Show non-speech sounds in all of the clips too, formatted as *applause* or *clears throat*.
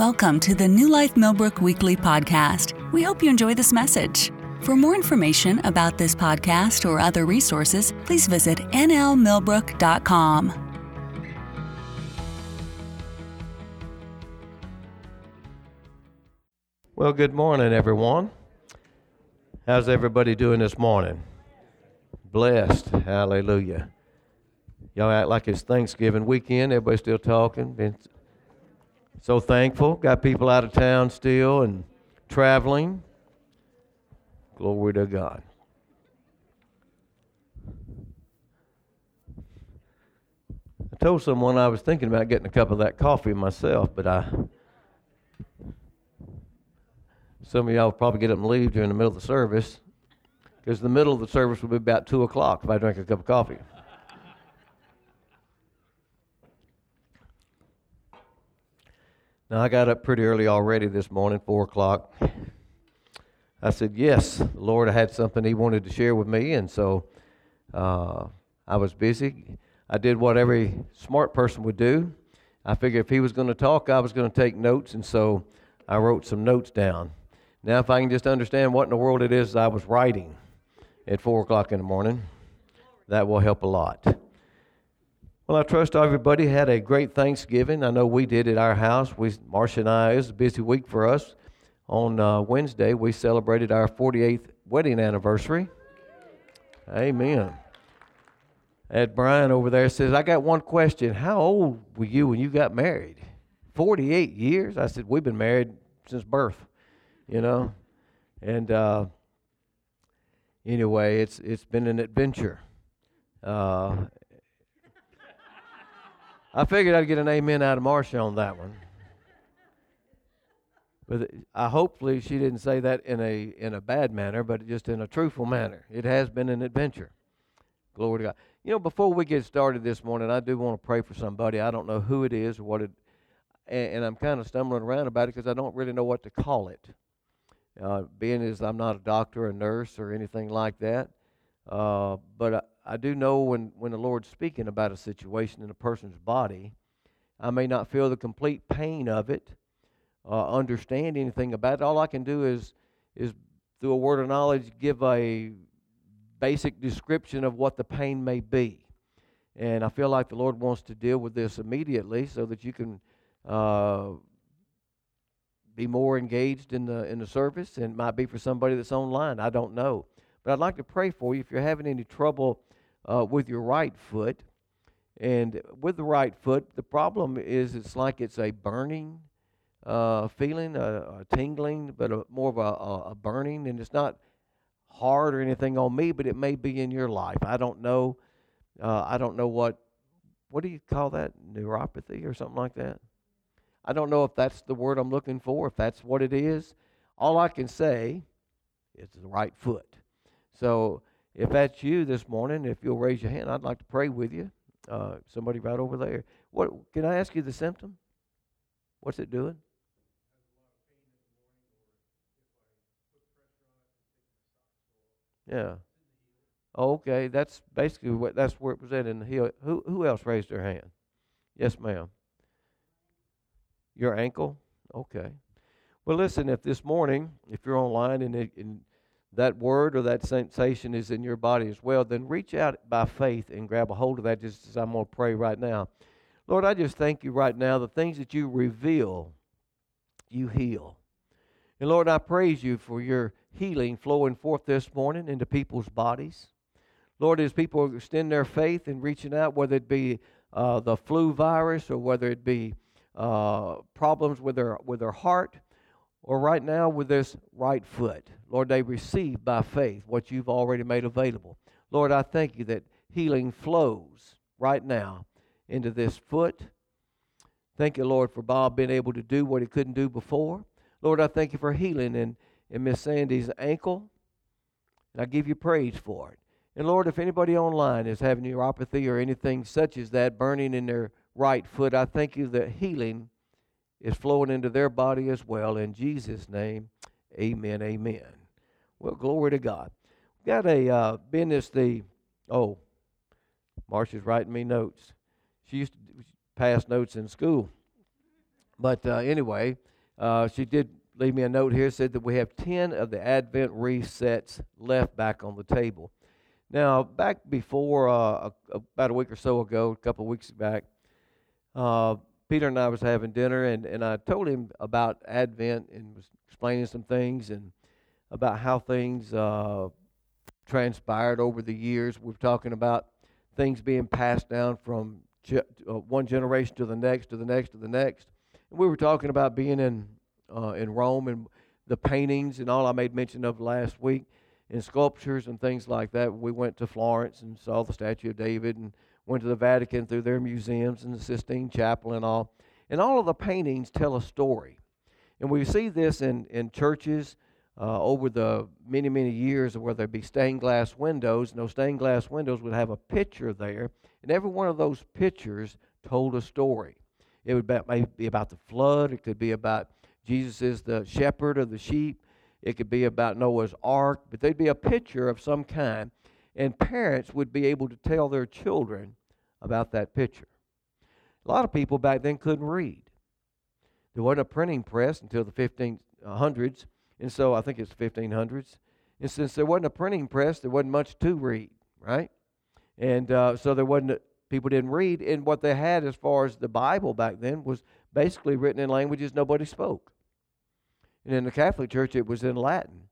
Welcome to the New Life Millbrook Weekly Podcast. We hope you enjoy this message. For more information about this podcast or other resources, please visit nlmillbrook.com. Well, good morning, everyone. How's everybody doing this morning? Blessed. Hallelujah. Y'all act like it's Thanksgiving weekend. Everybody still talking. Been so thankful. Got people out of town still and traveling. Glory to God. I told someone I was thinking about getting a cup of that coffee myself, but I. Some of y'all will probably get up and leave during the middle of the service, because the middle of the service will be about two o'clock if I drink a cup of coffee. Now, I got up pretty early already this morning, 4 o'clock. I said, Yes, the Lord had something He wanted to share with me, and so uh, I was busy. I did what every smart person would do. I figured if He was going to talk, I was going to take notes, and so I wrote some notes down. Now, if I can just understand what in the world it is I was writing at 4 o'clock in the morning, that will help a lot. Well, I trust everybody had a great Thanksgiving. I know we did at our house. We, Marcia and I, it was a busy week for us. On uh, Wednesday, we celebrated our 48th wedding anniversary. Amen. Ed Brian over there says, I got one question. How old were you when you got married? 48 years? I said, We've been married since birth, you know? And uh, anyway, it's, it's been an adventure. Uh, I figured I'd get an amen out of Marcia on that one. But I hopefully she didn't say that in a in a bad manner, but just in a truthful manner. It has been an adventure. Glory to God. You know, before we get started this morning, I do want to pray for somebody. I don't know who it is or what it, and, and I'm kind of stumbling around about it because I don't really know what to call it. Uh, being as I'm not a doctor, a nurse, or anything like that, uh, but I, do know when, when the Lord's speaking about a situation in a person's body, I may not feel the complete pain of it, uh, understand anything about it. All I can do is, is through a word of knowledge, give a basic description of what the pain may be. And I feel like the Lord wants to deal with this immediately so that you can uh, be more engaged in the in the service. And it might be for somebody that's online. I don't know. But I'd like to pray for you if you're having any trouble uh, with your right foot. And with the right foot, the problem is it's like it's a burning uh, feeling, a, a, tingling, but a, more of a, a, burning. And it's not hard or anything on me, but it may be in your life. I don't know. Uh, I don't know what, what do you call that? Neuropathy or something like that? I don't know if that's the word I'm looking for, if that's what it is. All I can say is the right foot. So if that's you this morning, if you'll raise your hand, I'd like to pray with you. Uh, somebody right over there. What can I ask you the symptom? What's it doing? Yeah. Okay, that's basically what that's where it was at in the heel. Who who else raised their hand? Yes, ma'am. Your ankle? Okay. Well, listen. If this morning, if you're online and, it, and that word or that sensation is in your body as well, then reach out by faith and grab a hold of that just as I'm going to pray right now. Lord, I just thank you right now. The things that you reveal, you heal. And Lord, I praise you for your healing flowing forth this morning into people's bodies. Lord, as people extend their faith and reaching out, whether it be uh, the flu virus or whether it be uh, problems with their with their heart, or right now with this right foot. Lord, they receive by faith what you've already made available. Lord, I thank you that healing flows right now into this foot. Thank you, Lord, for Bob being able to do what he couldn't do before. Lord, I thank you for healing in, in Miss Sandy's ankle. And I give you praise for it. And Lord, if anybody online is having neuropathy or anything such as that burning in their right foot, I thank you that healing is flowing into their body as well. In Jesus' name, amen, amen. Well, glory to God. We Got a uh, business, the, oh, Marcia's writing me notes. She used to pass notes in school. But uh, anyway, uh, she did leave me a note here. Said that we have ten of the Advent resets left back on the table. Now, back before uh, about a week or so ago, a couple of weeks back, uh, Peter and I was having dinner, and, and I told him about Advent and was explaining some things and about how things uh, transpired over the years. We're talking about things being passed down from ge- uh, one generation to the next, to the next, to the next. And we were talking about being in uh, in Rome and the paintings and all I made mention of last week, and sculptures and things like that. We went to Florence and saw the statue of David and went to the Vatican through their museums and the Sistine Chapel and all. And all of the paintings tell a story. And we see this in, in churches uh, over the many, many years where there'd be stained glass windows, and those stained glass windows would have a picture there, and every one of those pictures told a story. It would be, be about the flood, it could be about Jesus is the shepherd of the sheep, it could be about Noah's ark, but there'd be a picture of some kind, and parents would be able to tell their children about that picture. A lot of people back then couldn't read. There wasn't a printing press until the 1500s, and so I think it's 1500s. And since there wasn't a printing press, there wasn't much to read, right? And uh, so there wasn't a, people didn't read, and what they had as far as the Bible back then was basically written in languages nobody spoke. And in the Catholic Church, it was in Latin.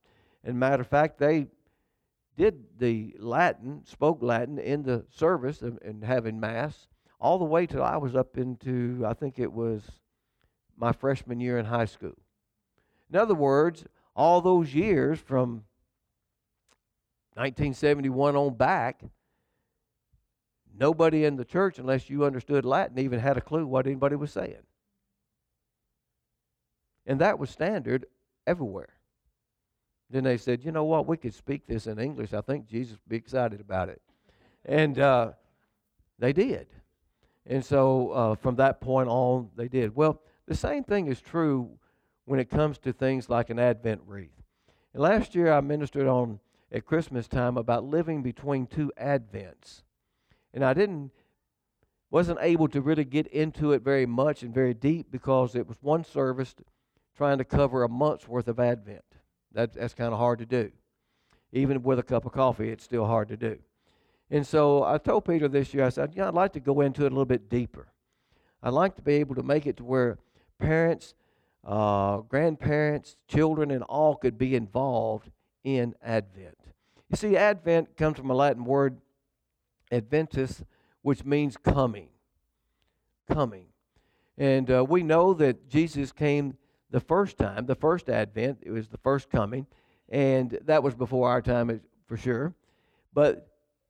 And matter of fact, they did the Latin, spoke Latin in the service and, and having Mass all the way till I was up into, I think it was my freshman year in high school. In other words, all those years from 1971 on back, nobody in the church, unless you understood Latin, even had a clue what anybody was saying. And that was standard everywhere. Then they said, you know what, we could speak this in English. I think Jesus would be excited about it. And uh, they did. And so uh, from that point on, they did. Well, the same thing is true when it comes to things like an Advent wreath. And last year I ministered on at Christmas time about living between two Advents. And I didn't wasn't able to really get into it very much and very deep because it was one service trying to cover a month's worth of Advent. That, that's kind of hard to do. Even with a cup of coffee, it's still hard to do. And so I told Peter this year, I said, yeah, I'd like to go into it a little bit deeper. I'd like to be able to make it to where parents, uh, grandparents, children, and all could be involved in Advent. You see, Advent comes from a Latin word, adventus, which means coming. Coming. And uh, we know that Jesus came the first time, the first advent, it was the first coming, and that was before our time for sure. But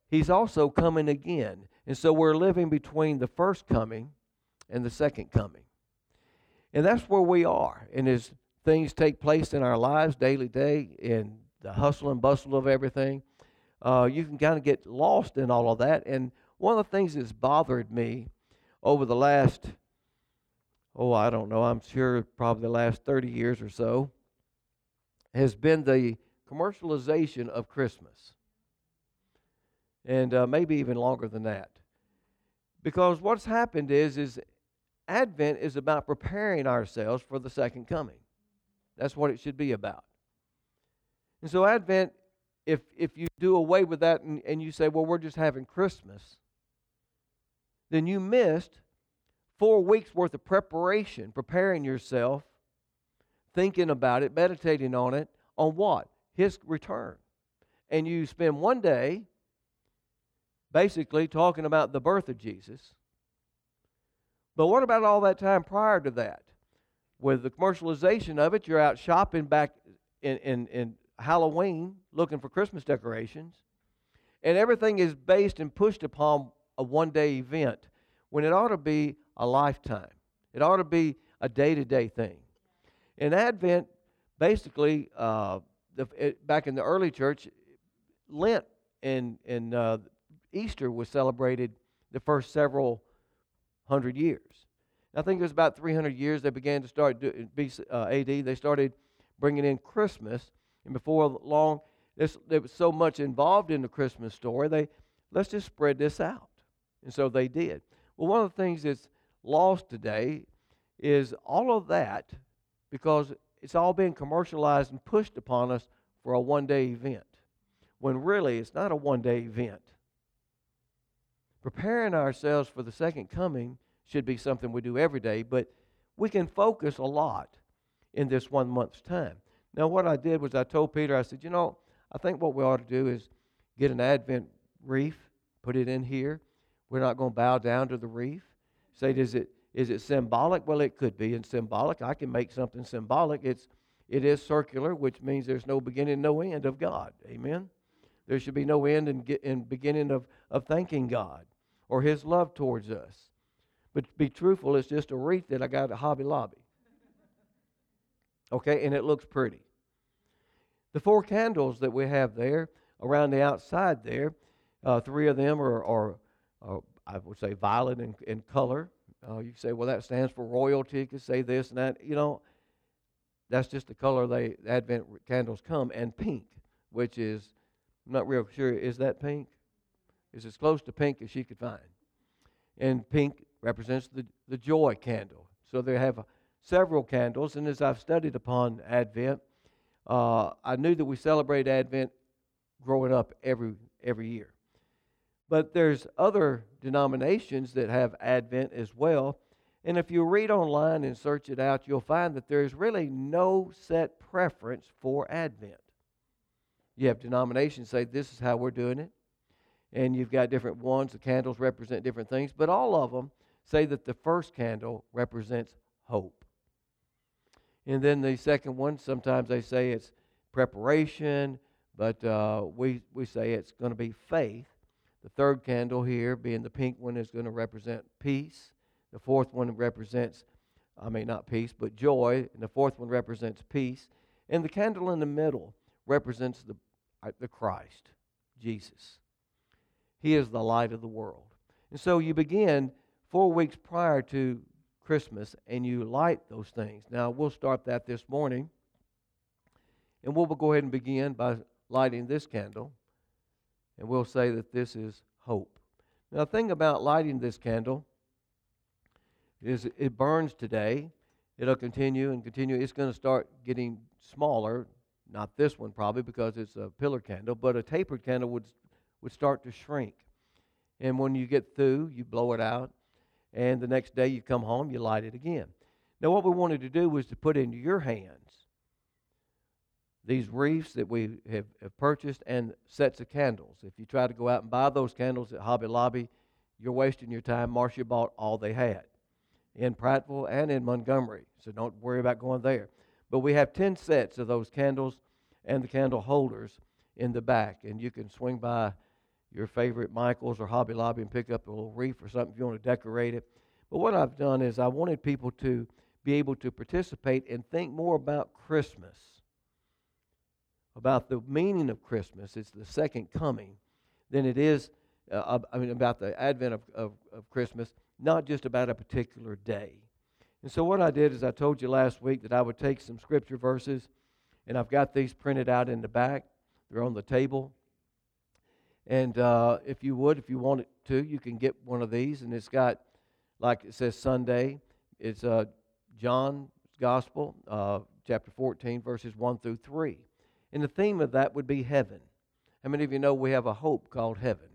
he's also coming again. And so we're living between the first coming and the second coming. And that's where we are. And as things take place in our lives daily day in the hustle and bustle of everything, uh, you can kind of get lost in all of that. And one of the things that's bothered me over the last oh, I don't know, I'm sure probably the last 30 years or so, has been the commercialization of Christmas. And uh, maybe even longer than that. Because what's happened is, is Advent is about preparing ourselves for the second coming. That's what it should be about. And so Advent, if if you do away with that and, and you say, well, we're just having Christmas, then you missed four weeks worth of preparation, preparing yourself, thinking about it, meditating on it, on what? His return. And you spend one day basically talking about the birth of Jesus. But what about all that time prior to that? With the commercialization of it, you're out shopping back in, in, in Halloween looking for Christmas decorations. And everything is based and pushed upon a one day event when it ought to be a lifetime. It ought to be a day to day thing. In Advent, basically, uh, the, it, back in the early church, Lent and, and uh, Easter was celebrated the first several hundred years. I think it was about 300 years they began to start do, BC, uh, AD. They started bringing in Christmas, and before long, this, there was so much involved in the Christmas story. They let's just spread this out, and so they did. Well, one of the things that's lost today is all of that because it's all being commercialized and pushed upon us for a one day event when really it's not a one day event. Preparing ourselves for the second coming should be something we do every day, but we can focus a lot in this one month's time. Now, what I did was I told Peter, I said, you know, I think what we ought to do is get an Advent wreath, put it in here. We're not going to bow down to the wreath. Say, is it is it symbolic? Well, it could be And symbolic. I can make something symbolic. It's it is circular, which means there's no beginning, no end of God. Amen. There should be no end in, in beginning of, of thanking God or His love towards us. But to be truthful, it's just a wreath that I got at Hobby Lobby. Okay, and it looks pretty. The four candles that we have there around the outside there, uh, three of them are, are, are, I would say, violet in, in color. Uh, you say, well, that stands for royalty. You could say this and that. You know, that's just the color they Advent candles come. And pink, which is, I'm not real sure, is that pink? Is as close to pink as she could find. And pink represents the, the joy candle. So they have several candles. And as I've studied upon Advent, uh, I knew that we celebrate Advent growing up every every year. But there's other denominations that have Advent as well. And if you read online and search it out, you'll find that there's really no set preference for Advent. You have denominations say this is how we're doing it. And you've got different ones. The candles represent different things. But all of them say that the first candle represents hope. And then the second one, sometimes they say it's preparation, but uh, we, we say it's going to be faith. The third candle here, being the pink one, is going to represent peace. The fourth one represents, I mean, not peace, but joy. And the fourth one represents peace. And the candle in the middle represents the, uh, the Christ, Jesus. He is the light of the world. And so you begin four weeks prior to Christmas and you light those things. Now, we'll start that this morning. And we'll go ahead and begin by lighting this candle. And we'll say that this is hope. Now, the thing about lighting this candle is it burns today. It'll continue and continue. It's going to start getting smaller. Not this one, probably, because it's a pillar candle, but a tapered candle would, would start to shrink. And when you get through, you blow it out and the next day you come home, you light it again. Now, what we wanted to do was to put into your hands these wreaths that we have, have purchased and sets of candles. If you try to go out and buy those candles at Hobby Lobby, you're wasting your time. Marcia bought all they had in Prattville and in Montgomery, so don't worry about going there. But we have 10 sets of those candles and the candle holders in the back, and you can swing by your favorite Michaels or Hobby Lobby and pick up a little wreath or something if you want to decorate it. But what I've done is I wanted people to be able to participate and think more about Christmas, about the meaning of Christmas. It's the second coming than it is, uh, I mean, about the advent of, of, of Christmas, not just about a particular day. And so what I did is I told you last week that I would take some scripture verses, and I've got these printed out in the back. They're on the table. And uh, if you would, if you wanted to, you can get one of these. And it's got, like it says Sunday, it's uh, John's Gospel, uh, chapter 14, verses 1 through 3. And the theme of that would be heaven. How many of you know we have a hope called heaven?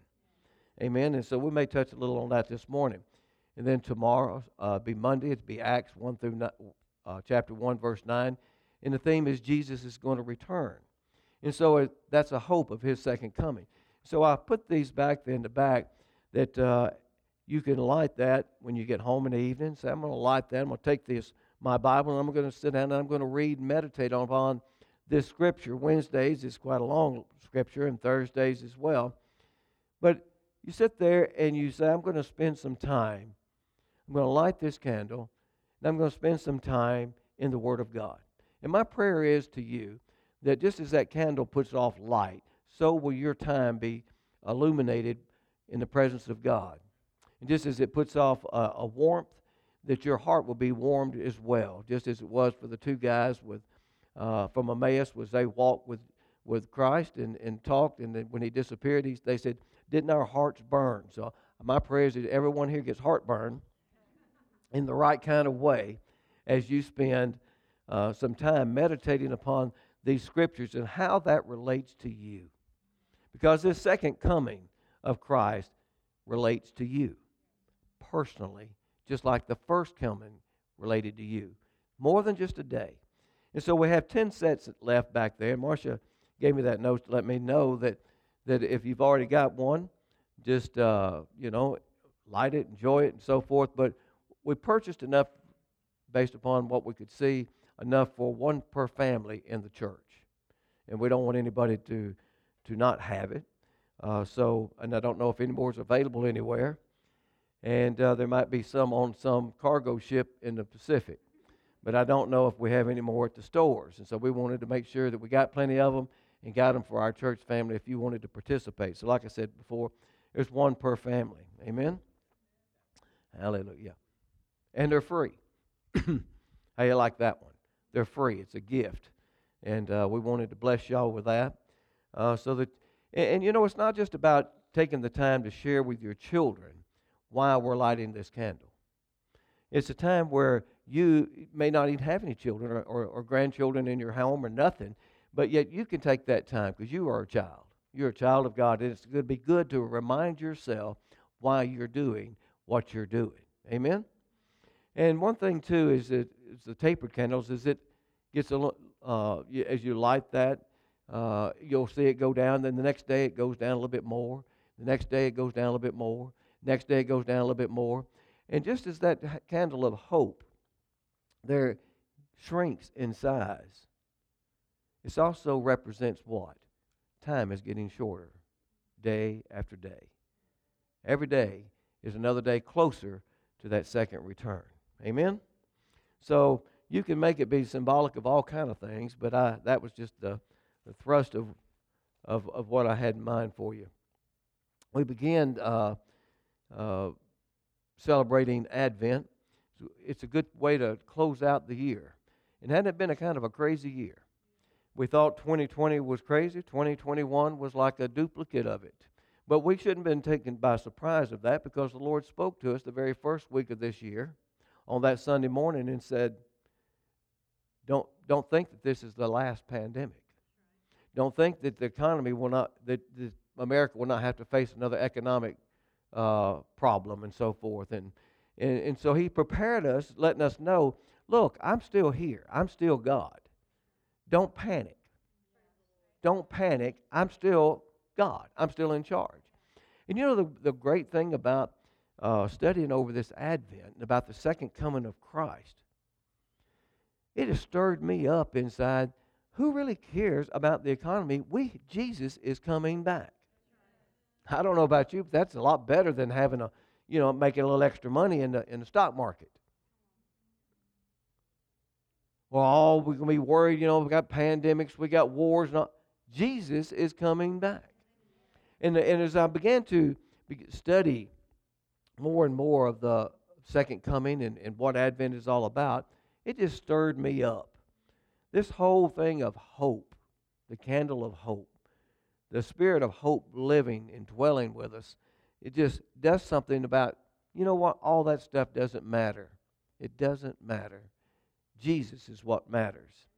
Amen. And so we may touch a little on that this morning. And then tomorrow, uh, be Monday, it'd be Acts 1 through uh, chapter 1, verse 9. And the theme is Jesus is going to return. And so it, that's a hope of his second coming. So I put these back in the back that uh, you can light that when you get home in the evening. So I'm going to light that. I'm going to take this, my Bible, and I'm going to sit down and I'm going to read and meditate upon this scripture. Wednesdays is quite a long scripture, and Thursdays as well. But you sit there and you say, I'm going to spend some time. I'm going to light this candle, and I'm going to spend some time in the Word of God. And my prayer is to you that just as that candle puts off light, so will your time be illuminated in the presence of God. And just as it puts off a, a warmth, that your heart will be warmed as well, just as it was for the two guys with uh, from Emmaus, was they walked with with Christ and, and talked, and then when he disappeared, he, they said, "Didn't our hearts burn?" So my prayer is that everyone here gets heartburn in the right kind of way, as you spend uh, some time meditating upon these scriptures and how that relates to you. Because this second coming of Christ relates to you personally, just like the first coming related to you. More than just a day. And so we have 10 sets left back there. Marcia gave me that note to let me know that, that if you've already got one, just, uh, you know, light it, enjoy it, and so forth. But we purchased enough based upon what we could see, enough for one per family in the church. And we don't want anybody to, to not have it. Uh, so, and I don't know if any more is available anywhere. And uh, there might be some on some cargo ship in the Pacific. But I don't know if we have any more at the stores. And so we wanted to make sure that we got plenty of them and got them for our church family if you wanted to participate. So, like I said before, there's one per family. Amen? Hallelujah. And they're free. *clears throat* How you like that one? They're free. It's a gift. And uh, we wanted to bless y'all with that. Uh, so that, and, and you know, it's not just about taking the time to share with your children why we're lighting this candle. It's a time where you may not even have any children or, or, or grandchildren in your home or nothing, but yet you can take that time because you are a child. You're a child of God, and it's going to be good to remind yourself why you're doing what you're doing. Amen? And one thing, too, is that is the tapered candles, is it gets a uh, as you light that, uh, you'll see it go down. Then the next day it goes down a little bit more. The next day it goes down a little bit more. Next day it goes down a little bit more. And just as that candle of hope, there shrinks in size. This also represents what? Time is getting shorter, day after day. Every day is another day closer to that second return. Amen? So you can make it be symbolic of all kind of things, but I, that was just the, the thrust of, of, of what I had in mind for you. We began uh, uh, celebrating Advent. It's a good way to close out the year. And hadn't it been a kind of a crazy year? We thought 2020 was crazy. 2021 was like a duplicate of it. But we shouldn't have been taken by surprise of that because the Lord spoke to us the very first week of this year on that Sunday morning and said, Don't, don't think that this is the last pandemic. Don't think that the economy will not, that America will not have to face another economic uh, problem and so forth. And, and, and so he prepared us, letting us know look, I'm still here, I'm still God. Don't panic. Don't panic. I'm still God. I'm still in charge. And you know the, the great thing about uh, studying over this Advent about the second coming of Christ, it has stirred me up inside. Who really cares about the economy? We Jesus is coming back. I don't know about you, but that's a lot better than having a, you know, making a little extra money in the in the stock market. Well, we're going to be worried, you know, we got pandemics, we got wars. Not. Jesus is coming back. And, and as I began to study more and more of the second coming and, and what Advent is all about, it just stirred me up. This whole thing of hope, the candle of hope, the spirit of hope living and dwelling with us, it just does something about, you know what, all that stuff doesn't matter. It doesn't matter. Jesus is what matters.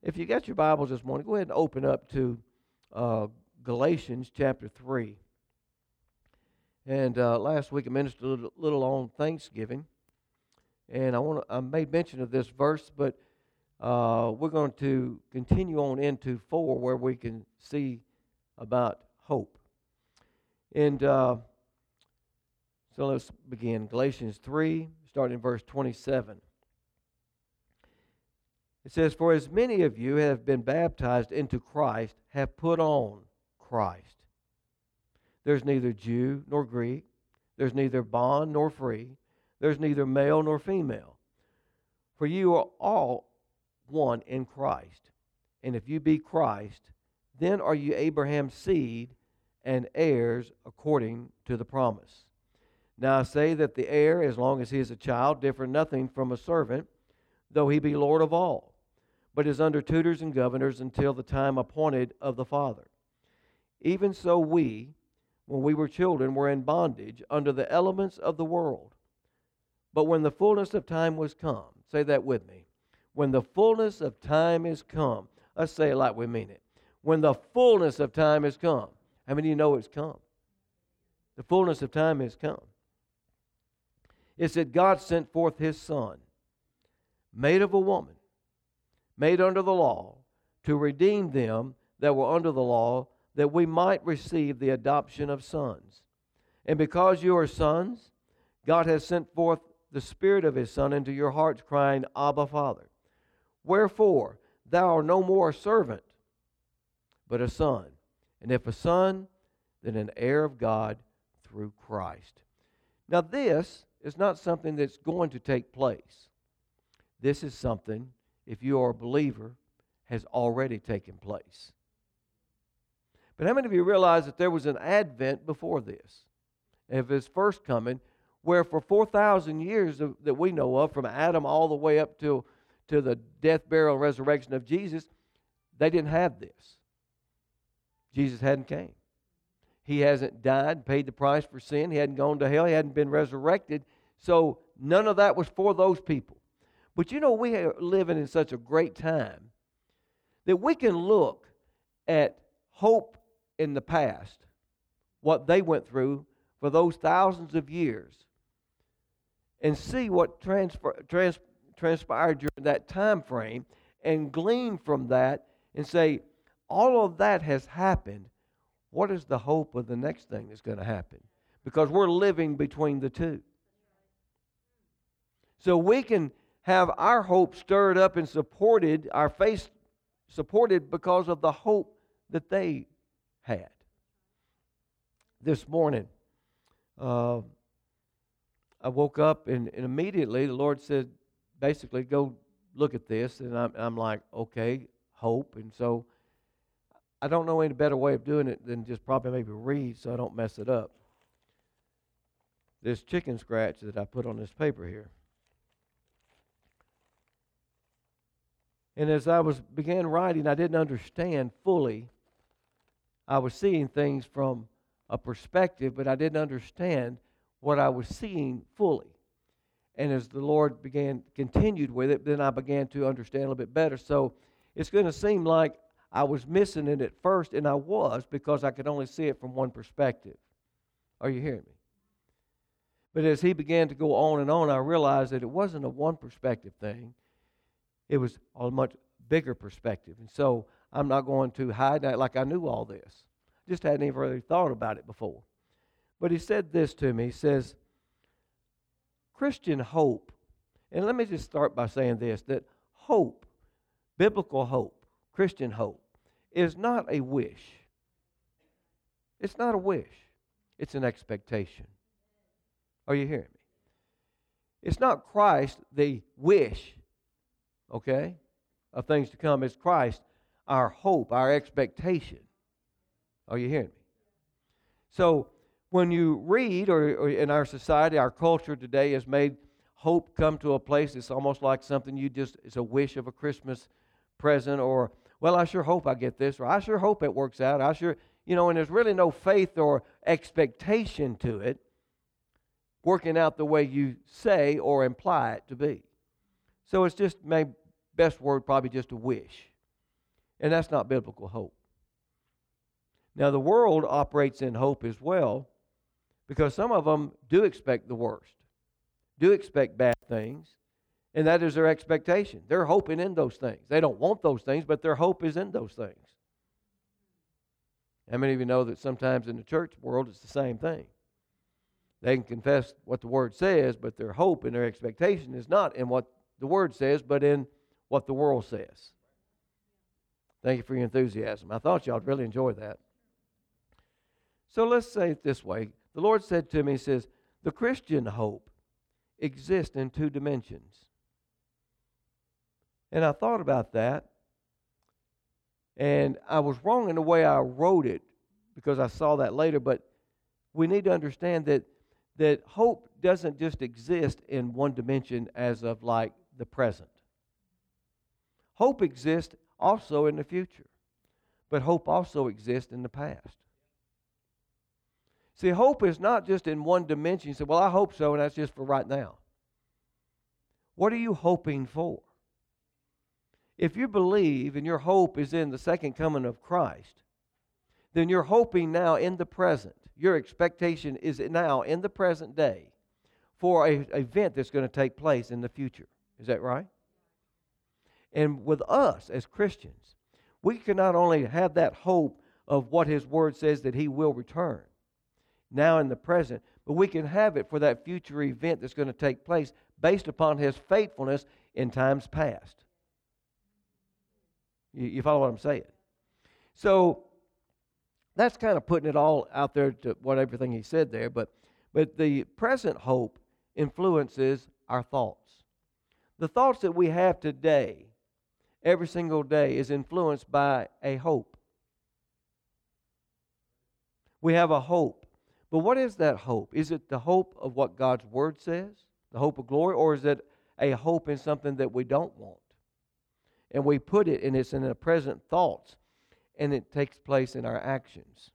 If you got your Bibles this morning, go ahead and open up to uh, Galatians chapter 3. And uh, last week I ministered a little, little, on Thanksgiving. And I, want I made mention of this verse, but uh, we're going to continue on into 4 where we can see about hope. And uh, so let's begin. Galatians 3, starting in verse 27. It says, For as many of you have been baptized into Christ have put on Christ. There's neither Jew nor Greek, there's neither bond nor free, there's neither male nor female. For you are all one in Christ. And if you be Christ, then are you Abraham's seed and heirs according to the promise. Now I say that the heir, as long as he is a child, differ nothing from a servant, though he be Lord of all but is under tutors and governors until the time appointed of the Father. Even so, we, when we were children, were in bondage under the elements of the world. But when the fullness of time was come, Say that with me. When the fullness of time is come. Let's say it like we mean it. When the fullness of time has come. How many of you know it's come? The fullness of time has come. It's that God sent forth his Son, made of a woman, made under the law, to redeem them that were under the law, that we might receive the adoption of sons. And because you are sons, God has sent forth the Spirit of His Son into your hearts, crying, Abba, Father. Wherefore, thou art no more a servant, but a son. And if a son, then an heir of God through Christ. Now, this is not something that's going to take place. This is something, if you are a believer, has already taken place. But how many of you realize that there was an advent before this, of his first coming, where for 4,000 years that we know of, from Adam all the way up to, to the death, burial, and resurrection of Jesus, they didn't have this. Jesus hadn't came. He hasn't died, paid the price for sin. He hadn't gone to hell. He hadn't been resurrected. So none of that was for those people. But you know, we are living in such a great time that we can look at hope in the past, what they went through for those thousands of years, and see what transfer, trans, transpired during that time frame and glean from that and say, all of that has happened. What is the hope of the next thing that's going to happen? Because we're living between the two. So we can have our hope stirred up and supported, our faith supported because of the hope that they had. This morning, uh, I woke up and, and, immediately the Lord said, basically, go look at this. And I'm, I'm like, okay, hope. And so I don't know any better way of doing it than just probably maybe read so I don't mess it up. This chicken scratch that I put on this paper here. And as I was began writing, I didn't understand fully. I was seeing things from a perspective, but I didn't understand what I was seeing fully. And as the Lord began continued with it, then I began to understand a little bit better. So it's going to seem like I was missing it at first, and I was because I could only see it from one perspective. Are you hearing me? But as he began to go on and on, I realized that it wasn't a one perspective thing. It was a much bigger perspective. And so I'm not going to hide that like I knew all this. Just hadn't even really thought about it before. But he said this to me. He says, Christian hope, and let me just start by saying this that hope, biblical hope, Christian hope, is not a wish. It's not a wish, it's an expectation. Are you hearing me? It's not Christ, the wish, okay, of things to come. It's Christ, our hope, our expectation. Are you hearing me? So when you read, or, or, in our society, our culture today has made hope come to a place it's almost like something you just, it's a wish of a Christmas present, or, well, I sure hope I get this, or I sure hope it works out. I sure, you know, and there's really no faith or expectation to it working out the way you say or imply it to be. So it's just, my best word, probably just a wish. And that's not biblical hope. Now, the world operates in hope as well because some of them do expect the worst, do expect bad things, and that is their expectation. They're hoping in those things. They don't want those things, but their hope is in those things. How many of you know that sometimes in the church world it's the same thing? They can confess what the Word says, but their hope and their expectation is not in what the Word says, but in what the world says. Thank you for your enthusiasm. I thought y'all would really enjoy that. So let's say it this way. The Lord said to me, He says, the Christian hope exists in two dimensions. And I thought about that. And I was wrong in the way I wrote it because I saw that later, but we need to understand that that hope doesn't just exist in one dimension as of like the present. Hope exists also in the future, but hope also exists in the past. See, hope is not just in one dimension. You say, well, I hope so, and that's just for right now. What are you hoping for? If you believe and your hope is in the second coming of Christ, then you're hoping now in the present. Your expectation is now in the present day for a event that's going to take place in the future. Is that right? And with us as Christians, we can not only have that hope of what His Word says that He will return now in the present, but we can have it for that future event that's going to take place based upon His faithfulness in times past. You, you follow what I'm saying? So that's kind of putting it all out there to what everything he said there, but but the present hope influences our thoughts. The thoughts that we have today, every single day, is influenced by a hope. We have a hope. But what is that hope? Is it the hope of what God's Word says, the hope of glory, or is it a hope in something that we don't want? And we put it, and it's in the present thoughts and it takes place in our actions.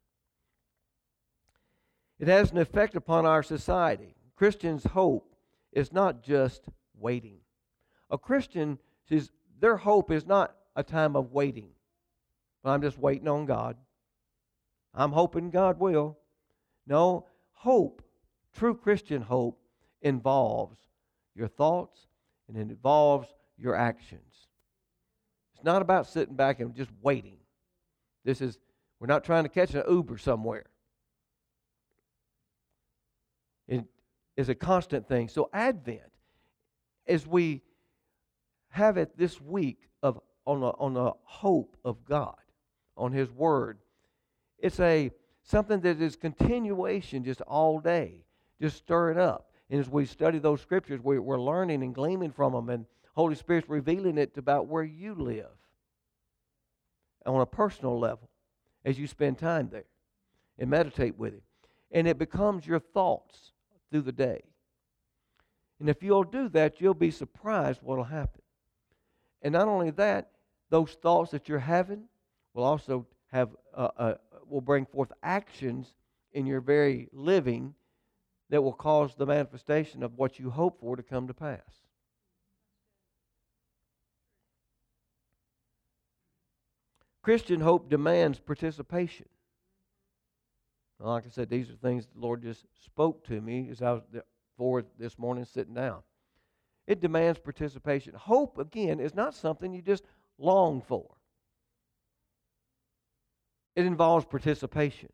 It has an effect upon our society. Christians' hope is not just waiting. A Christian says their hope is not a time of waiting. I'm just waiting on God. I'm hoping God will. No, hope, true Christian hope, involves your thoughts and it involves your actions. It's not about sitting back and just waiting. This is, we're not trying to catch an Uber somewhere. It is a constant thing. So, Advent, as we have it this week of on the, on the hope of God, on His Word, it's a something that is continuation just all day. Just stir it up. And as we study those scriptures, we, we're learning and gleaming from them, and Holy Spirit's revealing it about where you live on a personal level as you spend time there and meditate with Him. And it becomes your thoughts through the day. And if you'll do that, you'll be surprised what will happen. And not only that, those thoughts that you're having will also have uh, uh, will bring forth actions in your very living that will cause the manifestation of what you hope for to come to pass. Christian hope demands participation. Like I said, these are things the Lord just spoke to me as I was forward this morning sitting down. It demands participation. Hope, again, is not something you just long for, it involves participation.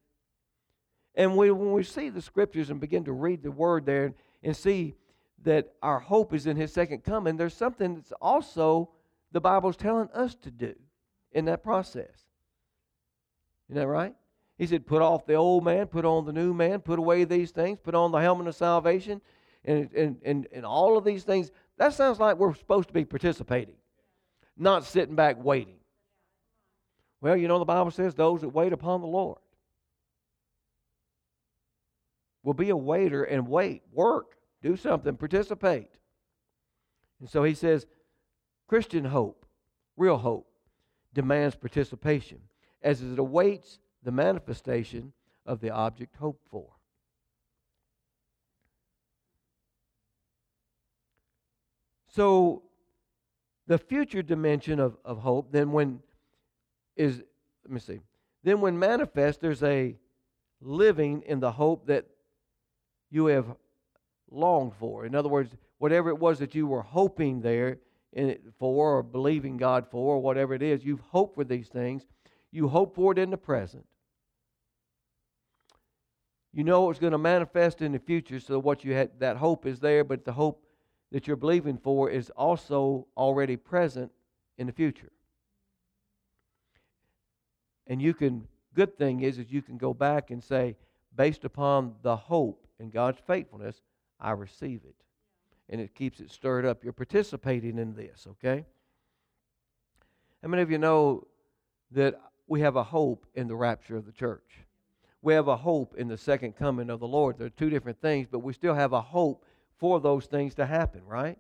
And we, when we see the scriptures and begin to read the word there and, and see that our hope is in his second coming, there's something that's also the Bible's telling us to do in that process. Isn't that right? He said, Put off the old man, put on the new man, put away these things, put on the helmet of salvation, and, and, and, and all of these things. That sounds like we're supposed to be participating, not sitting back waiting. Well, you know, the Bible says those that wait upon the Lord will be a waiter and wait, work, do something, participate. And so he says, Christian hope, real hope, demands participation as it awaits the manifestation of the object hoped for. So, the future dimension of, of hope, then when is, let me see, then when manifest, there's a living in the hope that you have longed for. In other words, whatever it was that you were hoping there for or believing God for or whatever it is, you've hoped for these things. You hope for it in the present. You know it's going to manifest in the future, so what you had that hope is there, but the hope that you're believing for is also already present in the future. And you can good thing is is you can go back and say, based upon the hope in God's faithfulness, I receive it and it keeps it stirred up. You're participating in this, okay? How many of you know that we have a hope in the rapture of the church? We have a hope in the second coming of the Lord. They're two different things, but we still have a hope for those things to happen, right?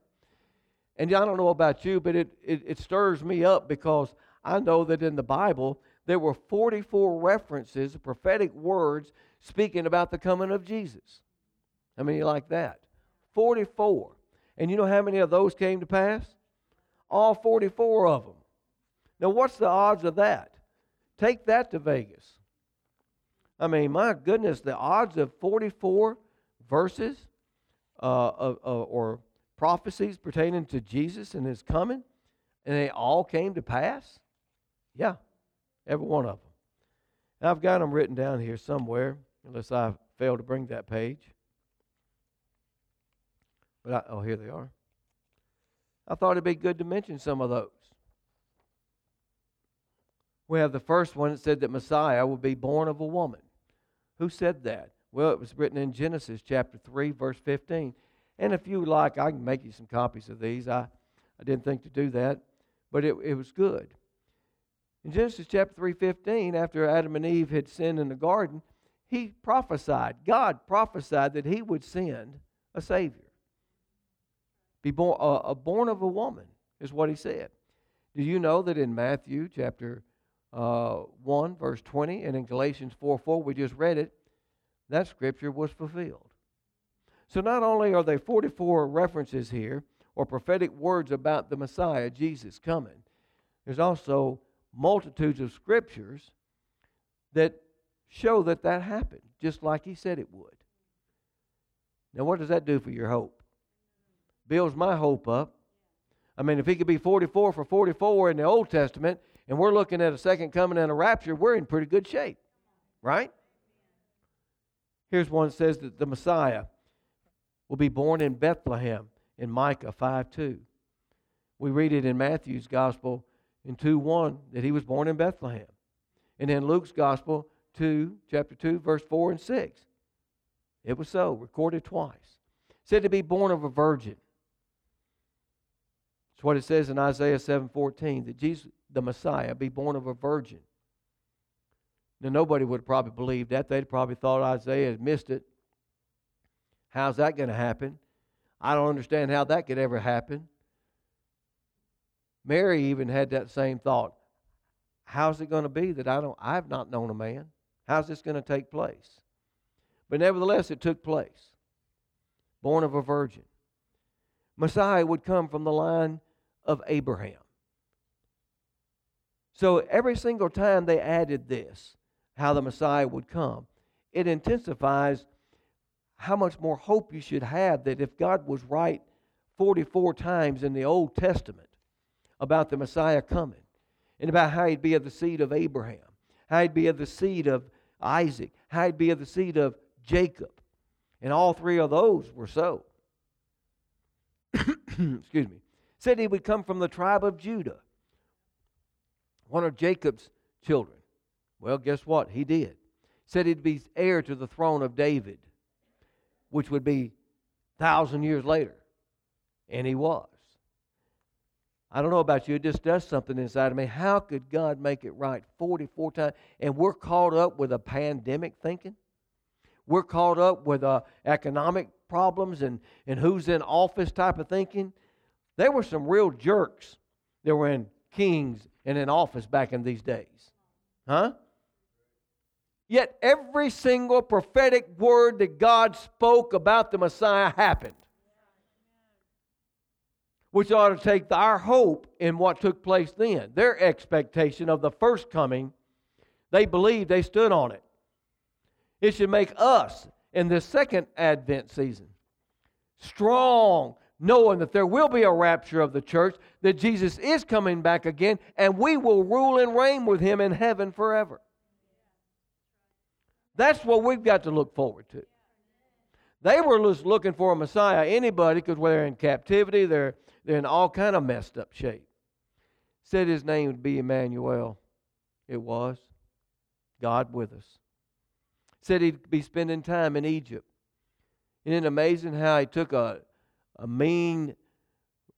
And I don't know about you, but it, it, it stirs me up because I know that in the Bible there were 44 references, prophetic words, speaking about the coming of Jesus. How many like that? 44. And you know how many of those came to pass? All 44 of them. Now, what's the odds of that? Take that to Vegas. I mean, my goodness, the odds of 44 verses uh, uh, or prophecies pertaining to Jesus and his coming, and they all came to pass? Yeah, every one of them. I've got them written down here somewhere, unless I fail to bring that page. But I, oh, here they are. I thought it'd be good to mention some of those. We have the first one that said that Messiah would be born of a woman. Who said that? Well, it was written in Genesis chapter 3, verse 15. And if you like, I can make you some copies of these. I, I didn't think to do that, but it, it was good. In Genesis chapter 3:15, after Adam and Eve had sinned in the garden, he prophesied, God prophesied that he would send a Savior. Be born, uh, born of a woman, is what he said. Do you know that in Matthew chapter uh, 1, verse 20, and in Galatians 4 4, we just read it, that scripture was fulfilled. So not only are there 44 references here, or prophetic words about the Messiah, Jesus, coming, there's also multitudes of scriptures that show that that happened, just like he said it would. Now, what does that do for your hope? Builds my hope up. I mean, if he could be 44 for 44 in the Old Testament, and we're looking at a second coming and a rapture, we're in pretty good shape, right? Here's one that says that the Messiah will be born in Bethlehem in Micah 5 2. We read it in Matthew's Gospel in 2 1 that he was born in Bethlehem. And in Luke's Gospel, 2, chapter 2, verse 4 and 6. It was so, recorded twice. Said to be born of a virgin. It's what it says in Isaiah 7:14 that Jesus, the Messiah, be born of a virgin. Now nobody would have probably believed that. They'd probably thought Isaiah had missed it. How's that going to happen? I don't understand how that could ever happen. Mary even had that same thought. How's it going to be that I don't I've not known a man? How's this going to take place? But nevertheless it took place. Born of a virgin. Messiah would come from the line of Abraham. So every single time they added this, how the Messiah would come, it intensifies how much more hope you should have that if God was right 44 times in the Old Testament about the Messiah coming and about how he'd be of the seed of Abraham, how he'd be of the seed of Isaac, how he'd be of the seed of Jacob. And all three of those were so. *coughs* Excuse me. Said he would come from the tribe of Judah, one of Jacob's children. Well, guess what? He did. Said he'd be heir to the throne of David, which would be thousand years later. And he was. I don't know about you, it just does something inside of me. How could God make it right 44 times? And we're caught up with a pandemic thinking. We're caught up with uh, economic problems and, and who's in office type of thinking. There were some real jerks that were in kings and in office back in these days. Huh? Yet every single prophetic word that God spoke about the Messiah happened which ought to take our hope in what took place then. Their expectation of the first coming, they believed, they stood on it. It should make us in this second Advent season strong, knowing that there will be a rapture of the church, that Jesus is coming back again, and we will rule and reign with him in heaven forever. That's what we've got to look forward to. They were just looking for a Messiah. Anybody, because they're in captivity, they're they're in all kind of messed up shape. Said his name would be Emmanuel. It was. God with us. Said he'd be spending time in Egypt. Isn't it amazing how he took a, a mean,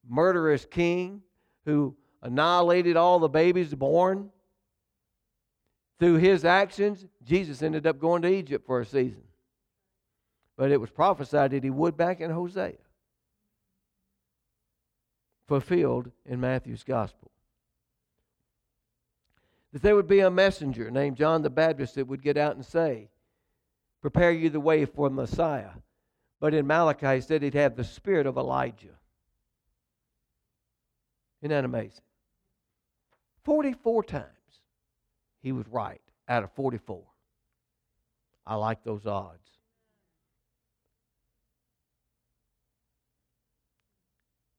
murderous king who annihilated all the babies born? Through his actions, Jesus ended up going to Egypt for a season. But it was prophesied that he would back in Hosea fulfilled in Matthew's gospel. That there would be a messenger named John the Baptist that would get out and say, Prepare you the way for Messiah. But in Malachi, he said he'd have the spirit of Elijah. Isn't that amazing? 44 times he was right out of 44. I like those odds.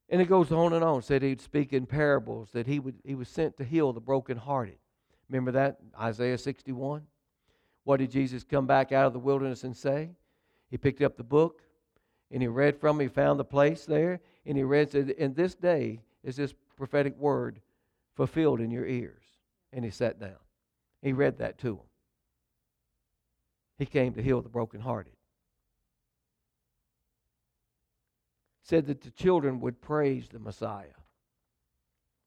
And it goes on and on. Said he'd speak in parables, that he, would, he was sent to heal the brokenhearted. Remember that? Isaiah 61. What did Jesus come back out of the wilderness and say? He picked up the book and he read from. He found the place there and he read, said, In this day is this prophetic word fulfilled in your ears. And he sat down. He read that to him. He came to heal the brokenhearted. Said that the children would praise the Messiah.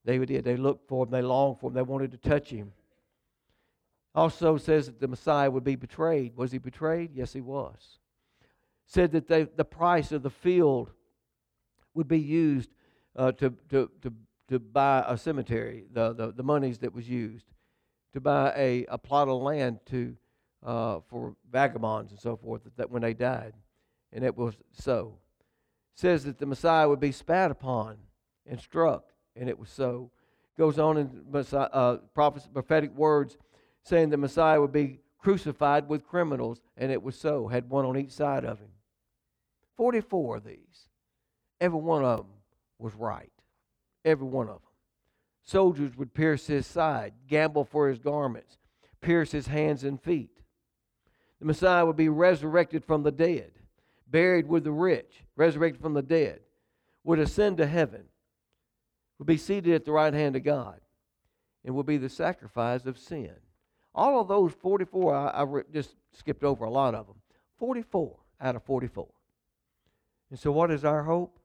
They did. They looked for him. They longed for him. They wanted to touch him. Also says that the Messiah would be betrayed. Was he betrayed? Yes, he was. Said that they, the price of the field would be used uh, to, to, to, to buy a cemetery, the, the, the monies that was used, to buy a, a plot of land to, uh, for vagabonds and so forth that, that when they died. And it was so. Says that the Messiah would be spat upon and struck, and it was so. Goes on in Messiah, uh, prophetic words saying the Messiah would be crucified with criminals, and it was so, had one on each side of him. 44 of these. Every one of them was right. Every one of them. Soldiers would pierce his side, gamble for his garments, pierce his hands and feet. The Messiah would be resurrected from the dead, buried with the rich, resurrected from the dead, would ascend to heaven, would be seated at the right hand of God, and would be the sacrifice of sin. All of those 44, I, I re- just skipped over a lot of them. 44 out of 44. And so, what is our hope?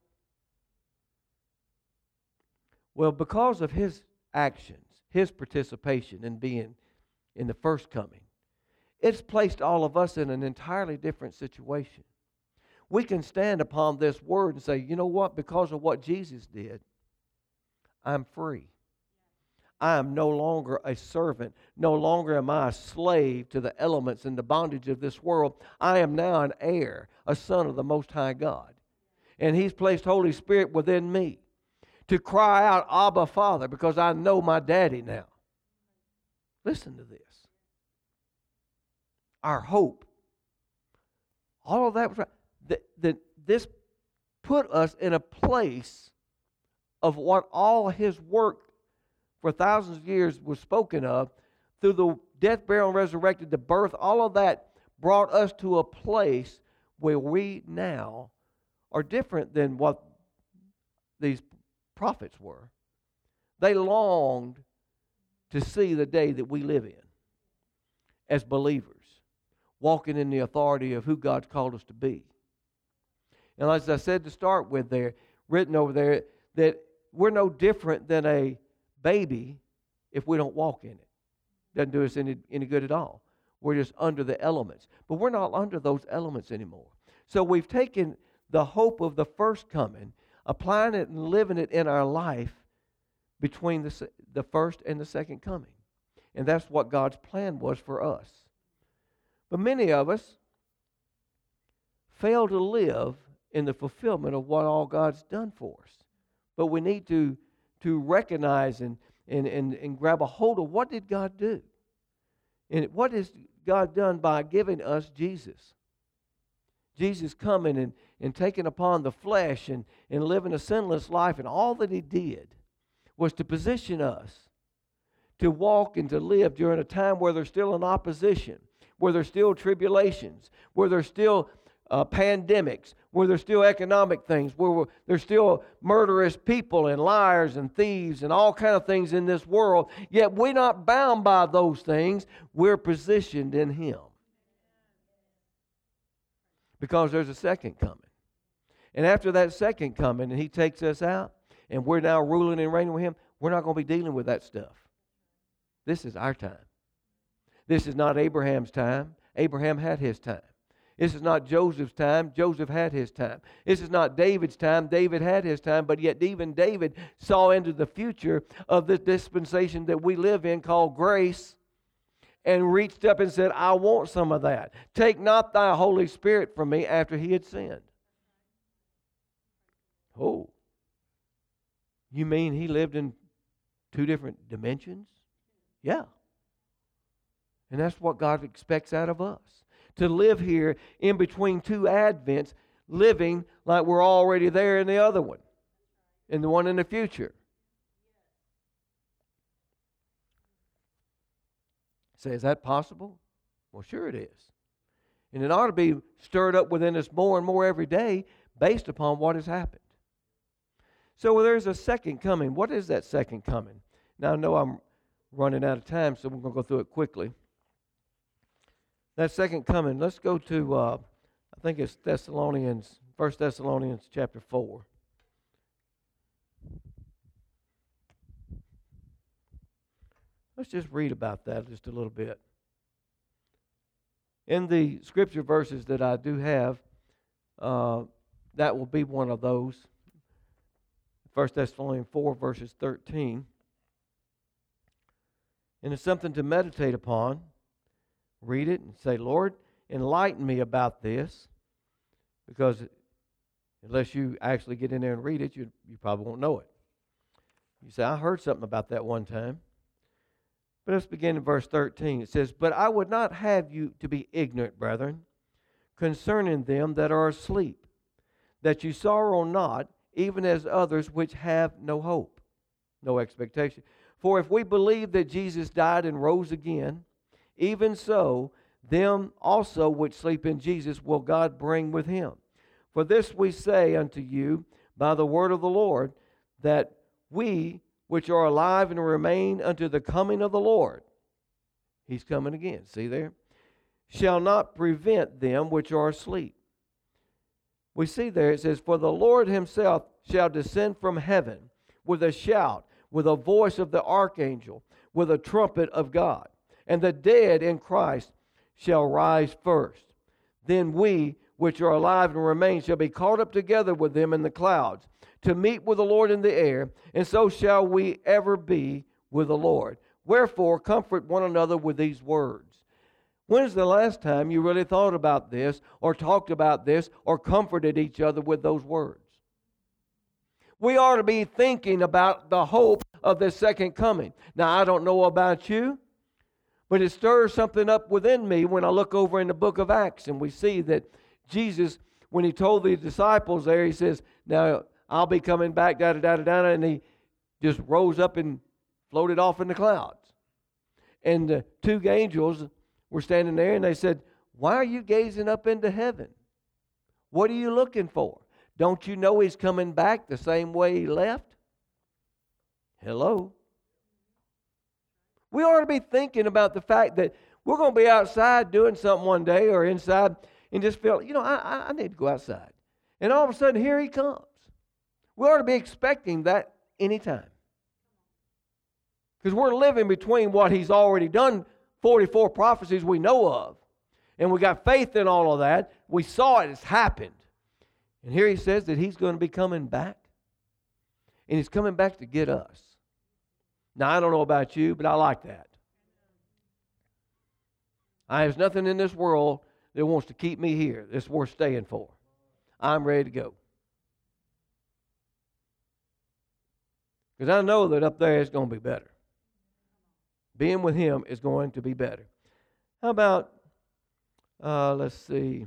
Well, because of his actions, his participation in being in the first coming, it's placed all of us in an entirely different situation. We can stand upon this word and say, you know what? Because of what Jesus did, I'm free. I am no longer a servant. No longer am I a slave to the elements and the bondage of this world. I am now an heir, a son of the Most High God. And He's placed Holy Spirit within me to cry out, Abba, Father, because I know my daddy now. Listen to this. Our hope. All of that was right. That, that this put us in a place of what all his work for thousands of years was spoken of, through the death, burial, and resurrected, the birth, all of that brought us to a place where we now are different than what these prophets were. They longed to see the day that we live in as believers, walking in the authority of who God's called us to be. And as I said to start with, there, written over there, that we're no different than a baby if we don't walk in it. Doesn't do us any, any good at all. We're just under the elements. But we're not under those elements anymore. So we've taken the hope of the first coming, applying it and living it in our life between the, the first and the second coming. And that's what God's plan was for us. But many of us fail to live in the fulfillment of what all God's done for us. But we need to to recognize and, and, and, and grab a hold of what did God do? And what has God done by giving us Jesus? Jesus coming and, and taking upon the flesh and, and living a sinless life, and all that he did was to position us to walk and to live during a time where there's still an opposition, where there's still tribulations, where there's still uh, pandemics, where there's still economic things, where there's still murderous people and liars and thieves and all kind of things in this world. Yet we're not bound by those things. We're positioned in Him. Because there's a second coming. And after that second coming, and He takes us out, and we're now ruling and reigning with Him, we're not going to be dealing with that stuff. This is our time. This is not Abraham's time. Abraham had his time. This is not Joseph's time. Joseph had his time. This is not David's time. David had his time, but yet even David saw into the future of this dispensation that we live in called grace and reached up and said, I want some of that. Take not thy Holy Spirit from me after he had sinned. Oh. You mean he lived in two different dimensions? Yeah. And that's what God expects out of us to live here in between two advents, living like we're already there in the other one, in the one in the future. Say, is that possible? Well, sure it is. And it ought to be stirred up within us more and more every day based upon what has happened. So there's a second coming. What is that second coming? Now, I know I'm running out of time, so we're going to go through it quickly. That second coming, let's go to, uh, I think it's Thessalonians, First Thessalonians chapter 4. Let's just read about that just a little bit. In the scripture verses that I do have, uh, that will be one of those. 1 Thessalonians 4, verses 13. And it's something to meditate upon. Read it and say, Lord, enlighten me about this. Because unless you actually get in there and read it, you, you probably won't know it. You say, I heard something about that one time. But let's begin in verse 13. It says, But I would not have you to be ignorant, brethren, concerning them that are asleep, that you sorrow not, even as others which have no hope, no expectation. For if we believe that Jesus died and rose again, even so, them also which sleep in Jesus will God bring with him. For this we say unto you by the word of the Lord, that we which are alive and remain unto the coming of the Lord. He's coming again. See there? Shall not prevent them which are asleep. We see there it says, For the Lord himself shall descend from heaven with a shout, with a voice of the archangel, with a trumpet of God. And the dead in Christ shall rise first. Then we which are alive and remain shall be caught up together with them in the clouds to meet with the Lord in the air, and so shall we ever be with the Lord. Wherefore, comfort one another with these words. When's the last time you really thought about this, or talked about this, or comforted each other with those words? We ought to be thinking about the hope of the second coming. Now, I don't know about you, but it stirs something up within me when I look over in the book of Acts and we see that Jesus, when he told the disciples there, he says, Now I'll be coming back, da da da da da, and he just rose up and floated off in the clouds. And the two angels were standing there and they said, Why are you gazing up into heaven? What are you looking for? Don't you know he's coming back the same way he left? Hello? We ought to be thinking about the fact that we're going to be outside doing something one day or inside and just feel, you know, I, I need to go outside. And all of a sudden, here he comes. We ought to be expecting that anytime. Because we're living between what he's already done, 44 prophecies we know of. And we got faith in all of that. We saw it, it's happened. And here he says that he's going to be coming back. And he's coming back to get us. Now, I don't know about you, but I like that. I have nothing in this world that wants to keep me here that's worth staying for. I'm ready to go. Because I know that up there it's going to be better. Being with Him is going to be better. How about, uh, let's see.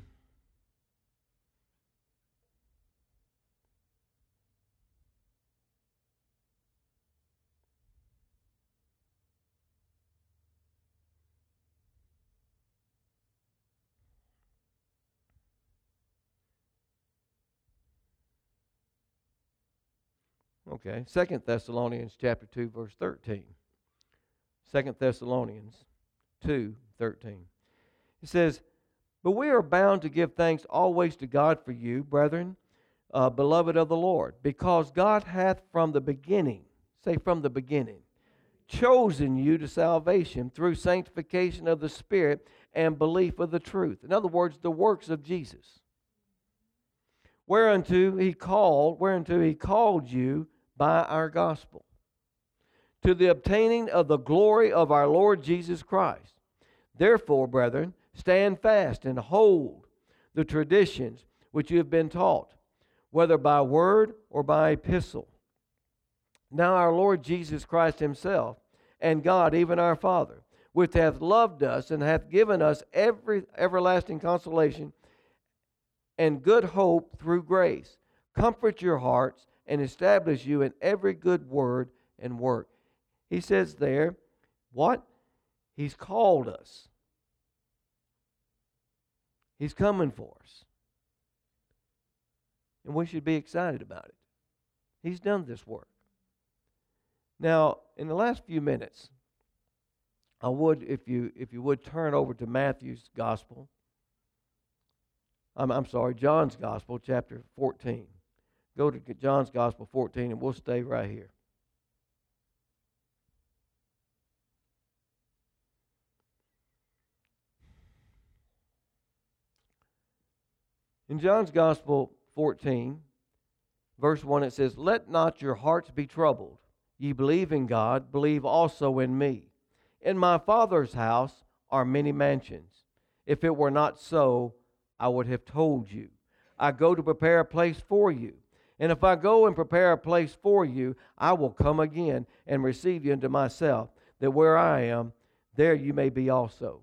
Okay, Second Thessalonians chapter 2, verse 13. Second Thessalonians 2, 13. It says, But we are bound to give thanks always to God for you, brethren, uh, beloved of the Lord, because God hath from the beginning, say from the beginning, chosen you to salvation through sanctification of the Spirit and belief of the truth. In other words, the works of Jesus. Whereunto he called, whereunto he called you by our gospel to the obtaining of the glory of our Lord Jesus Christ. Therefore, brethren, stand fast and hold the traditions which you have been taught, whether by word or by epistle. Now our Lord Jesus Christ himself and God, even our Father, which hath loved us and hath given us every everlasting consolation and good hope through grace, comfort your hearts and establish you in every good word and work. He says there, what? He's called us. He's coming for us. And we should be excited about it. He's done this work. Now, in the last few minutes, I would, if you if you would turn over to Matthew's gospel. I'm, I'm sorry, John's gospel, chapter 14. Go to John's gospel 14, and we'll stay right here. In John's gospel 14, verse 1, it says, Let not your hearts be troubled. Ye believe in God, believe also in me. In my Father's house are many mansions. If it were not so, I would have told you. I go to prepare a place for you. And if I go and prepare a place for you, I will come again and receive you into myself, that where I am, there you may be also.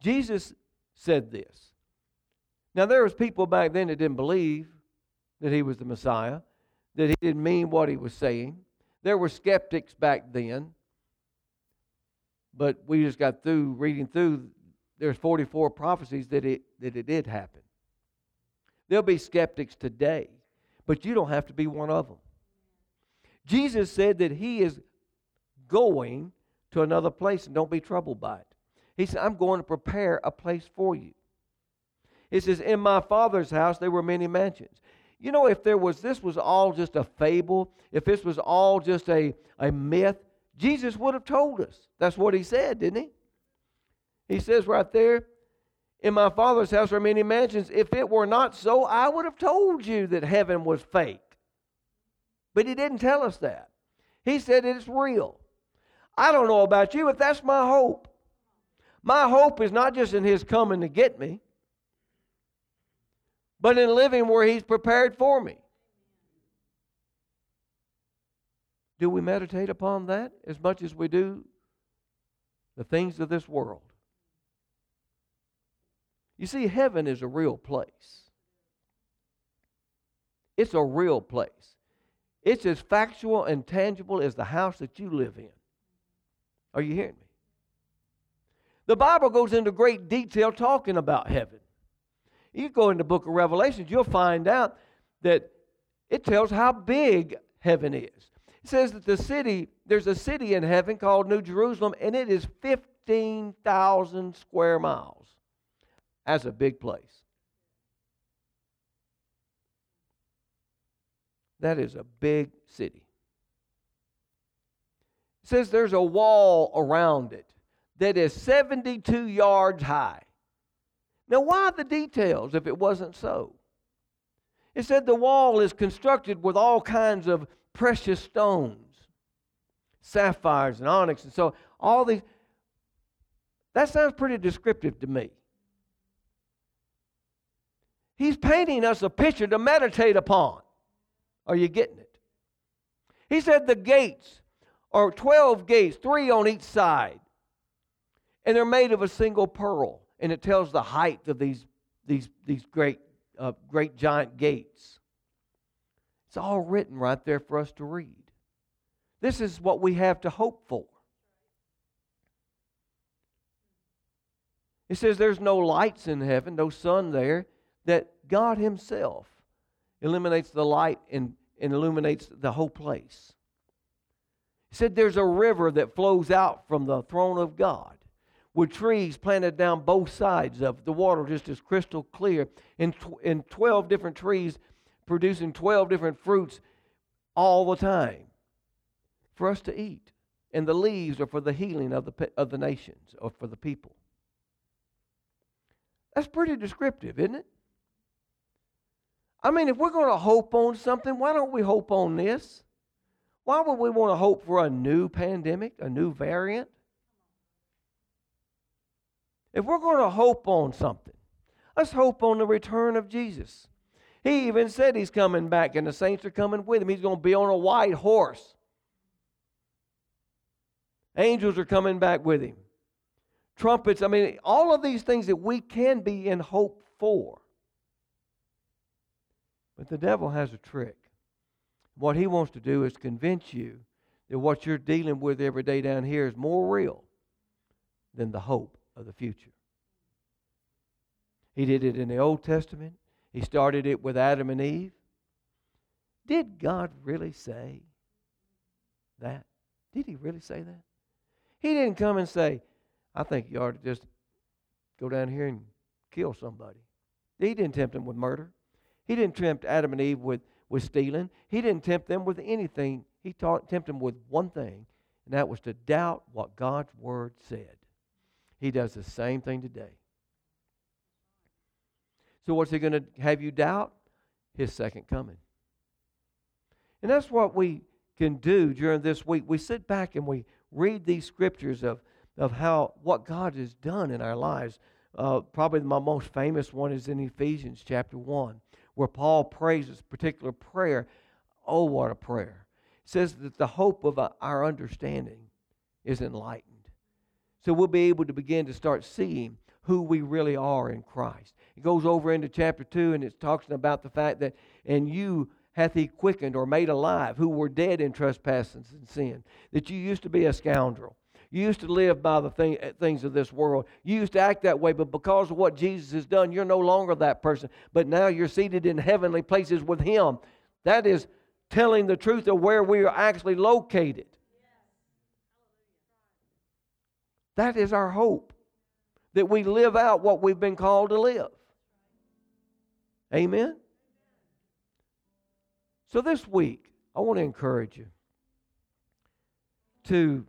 Jesus said this. Now there was people back then that didn't believe that he was the Messiah that he didn't mean what he was saying. There were skeptics back then, but we just got through reading through. There's 44 prophecies that it that it did happen. There'll be skeptics today, but you don't have to be one of them. Jesus said that he is going to another place and don't be troubled by it. He said, I'm going to prepare a place for you. He says, In my Father's house there were many mansions. You know, if there was this was all just a fable, if this was all just a, a myth, Jesus would have told us. That's what he said, didn't he? He says right there, in my father's house are many mansions. If it were not so, I would have told you that heaven was fake. But he didn't tell us that. He said it's real. I don't know about you, but that's my hope. My hope is not just in his coming to get me, but in living where He's prepared for me. Do we meditate upon that as much as we do the things of this world? You see, heaven is a real place. It's a real place. It's as factual and tangible as the house that you live in. Are you hearing me? The Bible goes into great detail talking about heaven. You go in the book of Revelations, you'll find out that it tells how big heaven is. It says that the city, there's a city in heaven called New Jerusalem, and it is 15,000 square miles. That's a big place. That is a big city. It says there's a wall around it that is 72 yards high. Now, why the details if it wasn't so? It said the wall is constructed with all kinds of precious stones, sapphires and onyx, and so all these. That sounds pretty descriptive to me. He's painting us a picture to meditate upon. Are you getting it? He said the gates are 12 gates, three on each side, and they're made of a single pearl and it tells the height of these, these, these great, uh, great giant gates. It's all written right there for us to read. This is what we have to hope for. It says there's no lights in heaven, no sun there, that God Himself eliminates the light and, and illuminates the whole place. He said there's a river that flows out from the throne of God with trees planted down both sides of the water just as crystal clear in, in 12 different trees producing 12 different fruits all the time for us to eat. And the leaves are for the healing of the, of the nations or for the people. That's pretty descriptive isn't it i mean if we're going to hope on something why don't we hope on this why would we want to hope for a new pandemic a new variant if we're going to hope on something, let's hope on the return of Jesus. He even said he's coming back, and the saints are coming with him. He's going to be on a white horse. Angels are coming back with him. Trumpets, I mean, all of these things that we can be in hope for. But the devil has a trick. What he wants to do is convince you that what you're dealing with every day down here is more real than the hope of the future. He did it in the Old Testament. He started it with Adam and Eve. Did God really say that? Did he really say that? He didn't come and say, I think you ought to just go down here and kill somebody. He didn't tempt them with murder. He didn't tempt Adam and Eve with, with stealing. He didn't tempt them with anything. He taught, tempted them with one thing, and that was to doubt what God's word said. He does the same thing today. So, what's he going to have you doubt? His second coming. And that's what we can do during this week. We sit back and we read these scriptures of, of how what God has done in our lives. Uh, probably my most famous one is in Ephesians chapter 1, where Paul prays this particular prayer. Oh, what a prayer! It says that the hope of uh, our understanding is enlightened. So we'll be able to begin to start seeing who we really are in Christ. It goes over into chapter 2 and it's talking about the fact that, and you hath he quickened or made alive who were dead in trespasses and sin. That you used to be a scoundrel. You used to live by the thing, eh, things of this world. You used to act that way, but because of what Jesus has done, you're no longer that person. But now you're seated in heavenly places with Him. That is telling the truth of where we are actually located. That is our hope that we live out what we've been called to live. Amen? So this week, I want to encourage you to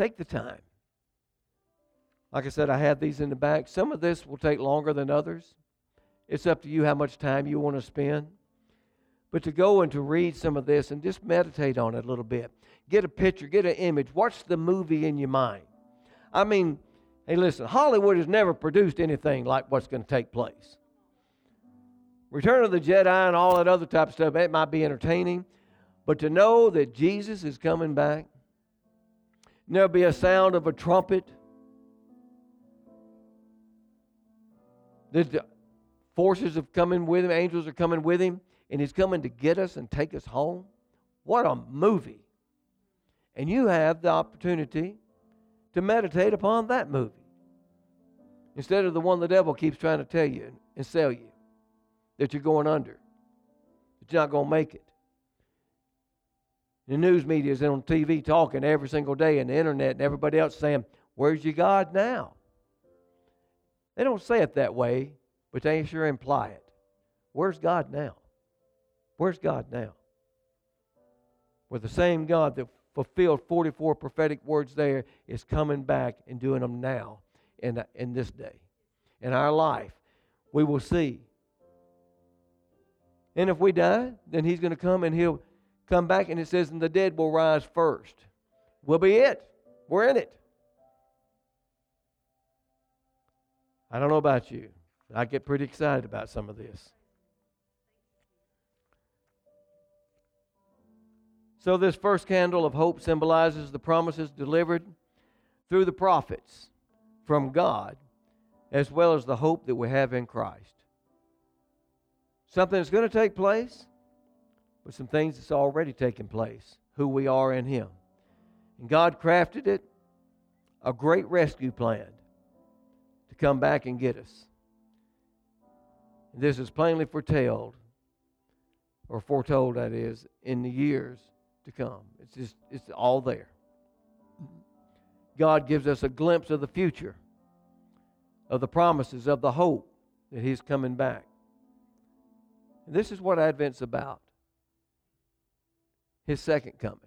take the time. Like I said, I have these in the back. Some of this will take longer than others. It's up to you how much time you want to spend. But to go and to read some of this and just meditate on it a little bit. Get a picture, get an image, watch the movie in your mind. I mean, hey, listen, Hollywood has never produced anything like what's going to take place. Return of the Jedi and all that other type of stuff, it might be entertaining, but to know that Jesus is coming back, there'll be a sound of a trumpet. The forces have coming with him, angels are coming with him, and he's coming to get us and take us home. What a movie! And you have the opportunity to meditate upon that movie instead of the one the devil keeps trying to tell you and sell you that you're going under, that you're not going to make it. The news media is on TV talking every single day, and the internet and everybody else saying, Where's your God now? They don't say it that way, but they sure imply it. Where's God now? Where's God now? With the same God that fulfilled 44 prophetic words there is coming back and doing them now in, in this day. In our life, we will see. And if we die, then he's going to come and he'll come back, and it says, and the dead will rise first. We'll be it. We're in it. I don't know about you. I get pretty excited about some of this. So, this first candle of hope symbolizes the promises delivered through the prophets from God, as well as the hope that we have in Christ. Something that's going to take place, but some things that's already taken place, who we are in Him. And God crafted it a great rescue plan to come back and get us. And this is plainly foretold, or foretold, that is, in the years to come. It's just, it's all there. God gives us a glimpse of the future, of the promises, of the hope that He's coming back. And this is what Advent's about His second coming.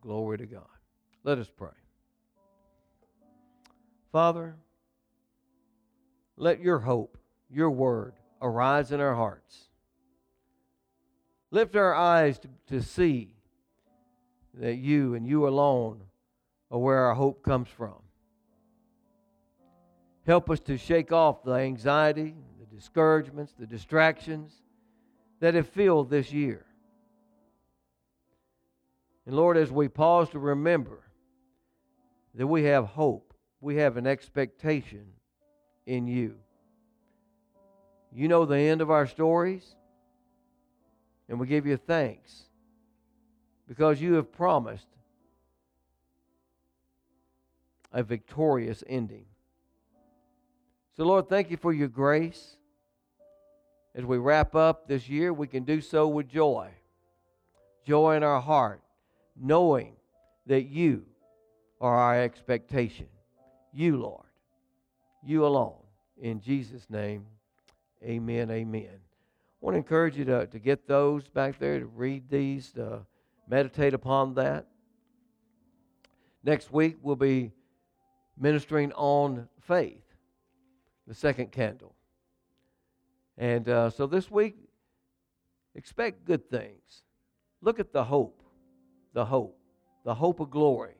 Glory to God. Let us pray. Father, let your hope your word arise in our hearts. Lift our eyes to, to see that you and you alone are where our hope comes from. Help us to shake off the anxiety, discouragements, the distractions that have filled this year. And Lord, as we pause to remember that we have hope, we have an expectation in you. You know the end of our stories, and we give you thanks because you have promised a victorious ending. So, Lord, thank you for your grace. As we wrap up this year, we can do so with joy. Joy in our heart, knowing that you are our expectation. You, Lord. You alone. In Jesus' name, amen, amen. I want to encourage you to, to get those back there, to read these, to meditate upon that. Next week, we'll be ministering on faith, the second candle. And uh, so this week, expect good things. Look at the hope, the hope, the hope of glory,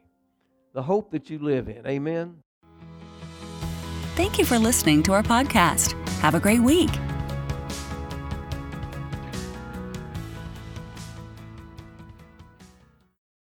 the hope that you live in. Amen. Thank you for listening to our podcast. Have a great week.